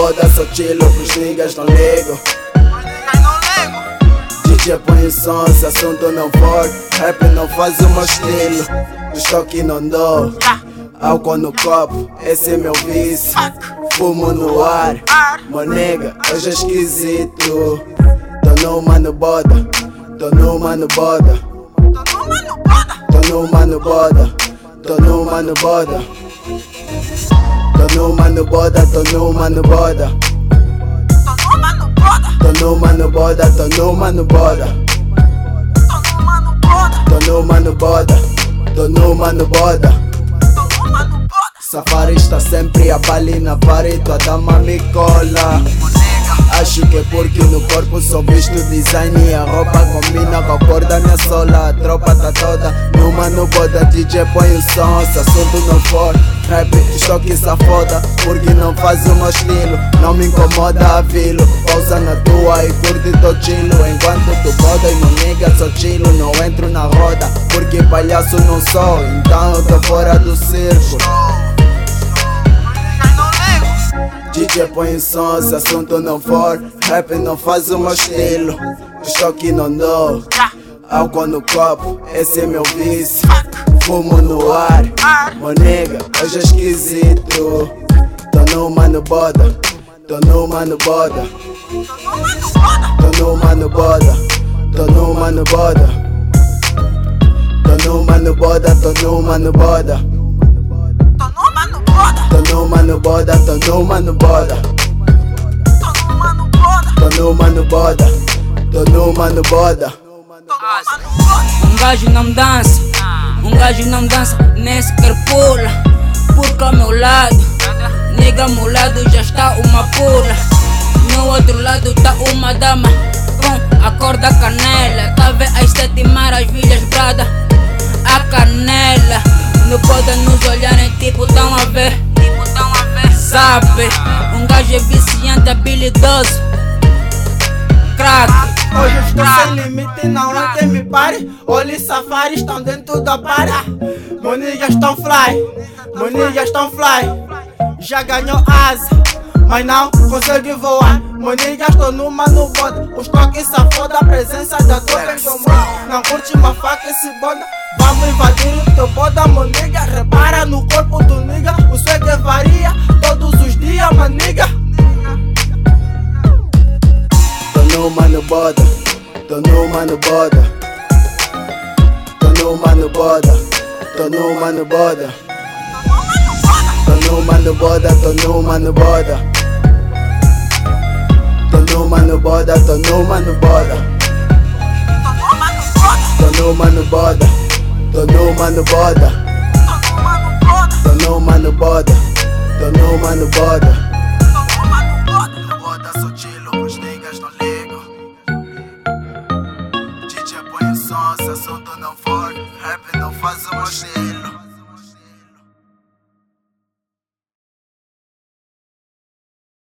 boda, só chilo, pros niggas não ligo. DJ põe som, se assunto não for Rap não faz o meu estilo O estoque não dou. Álcool no copo, esse é meu vício. Fumo no ar, monega, hoje é esquisito. Tô numa no boda, tô numa no boda Tô numa no boda, tô no boda. Tô no boda, tô no boda. Tô no boda, tô no boda Tô no boda, tô no boda. Safari está sempre a bali na vara e tua dama me cola Acho que é porque no corpo só visto design e a roupa combina com a cor da minha sola. A tropa tá toda boda DJ põe o som, se assunto não for. Rap, estoque foda Porque não faz o meu estilo. Não me incomoda a vilo Pausa na tua e curte teu chilo Enquanto tu boda e não nega só chilo Não entro na roda Porque palhaço não sou. Então eu tô fora do círculo DJ põe som, se assunto não for. Rap não faz o meu estilo Estoque não dou. Álcool no copo, esse é meu vício Fumo no ar, monega, hoje é esquisito Tô no boda, tô no boda Tô no boda, tô no boda Tô no boda, tô no boda Tô no boda, tô no boda Tô no boda, tô no boda Um gajo não dança, um gajo não dança, nem sequer pula. Porque ao meu lado, nega ao meu lado já está uma pula. No outro lado tá uma dama com a cor da canela. Tá vendo as sete maravilhas, brada? A canela. No poder nos olharem, tipo. Tipo, tão a ver. Sabe? Um gajo é viciante, habilidoso. Hoje eu estou sem limite, não há quem me pare. Olhe safari estão dentro da para. Monigas estão fly, monigas estão fly. Já ganhou asa, mas não consegue voar. Monigas estão numa no boda. Os toques safoda, a presença da em comum. Não curte uma faca esse boda. Vamos invadir o tô numa no boda Tô numa no boda, tô numa no boda Tô numa no boda, tô numa no boda Tô numa no boda, tô numa no boda Tô numa no boda, tô numa no boda Tô numa no boda, tô numa no boda faz meu estilo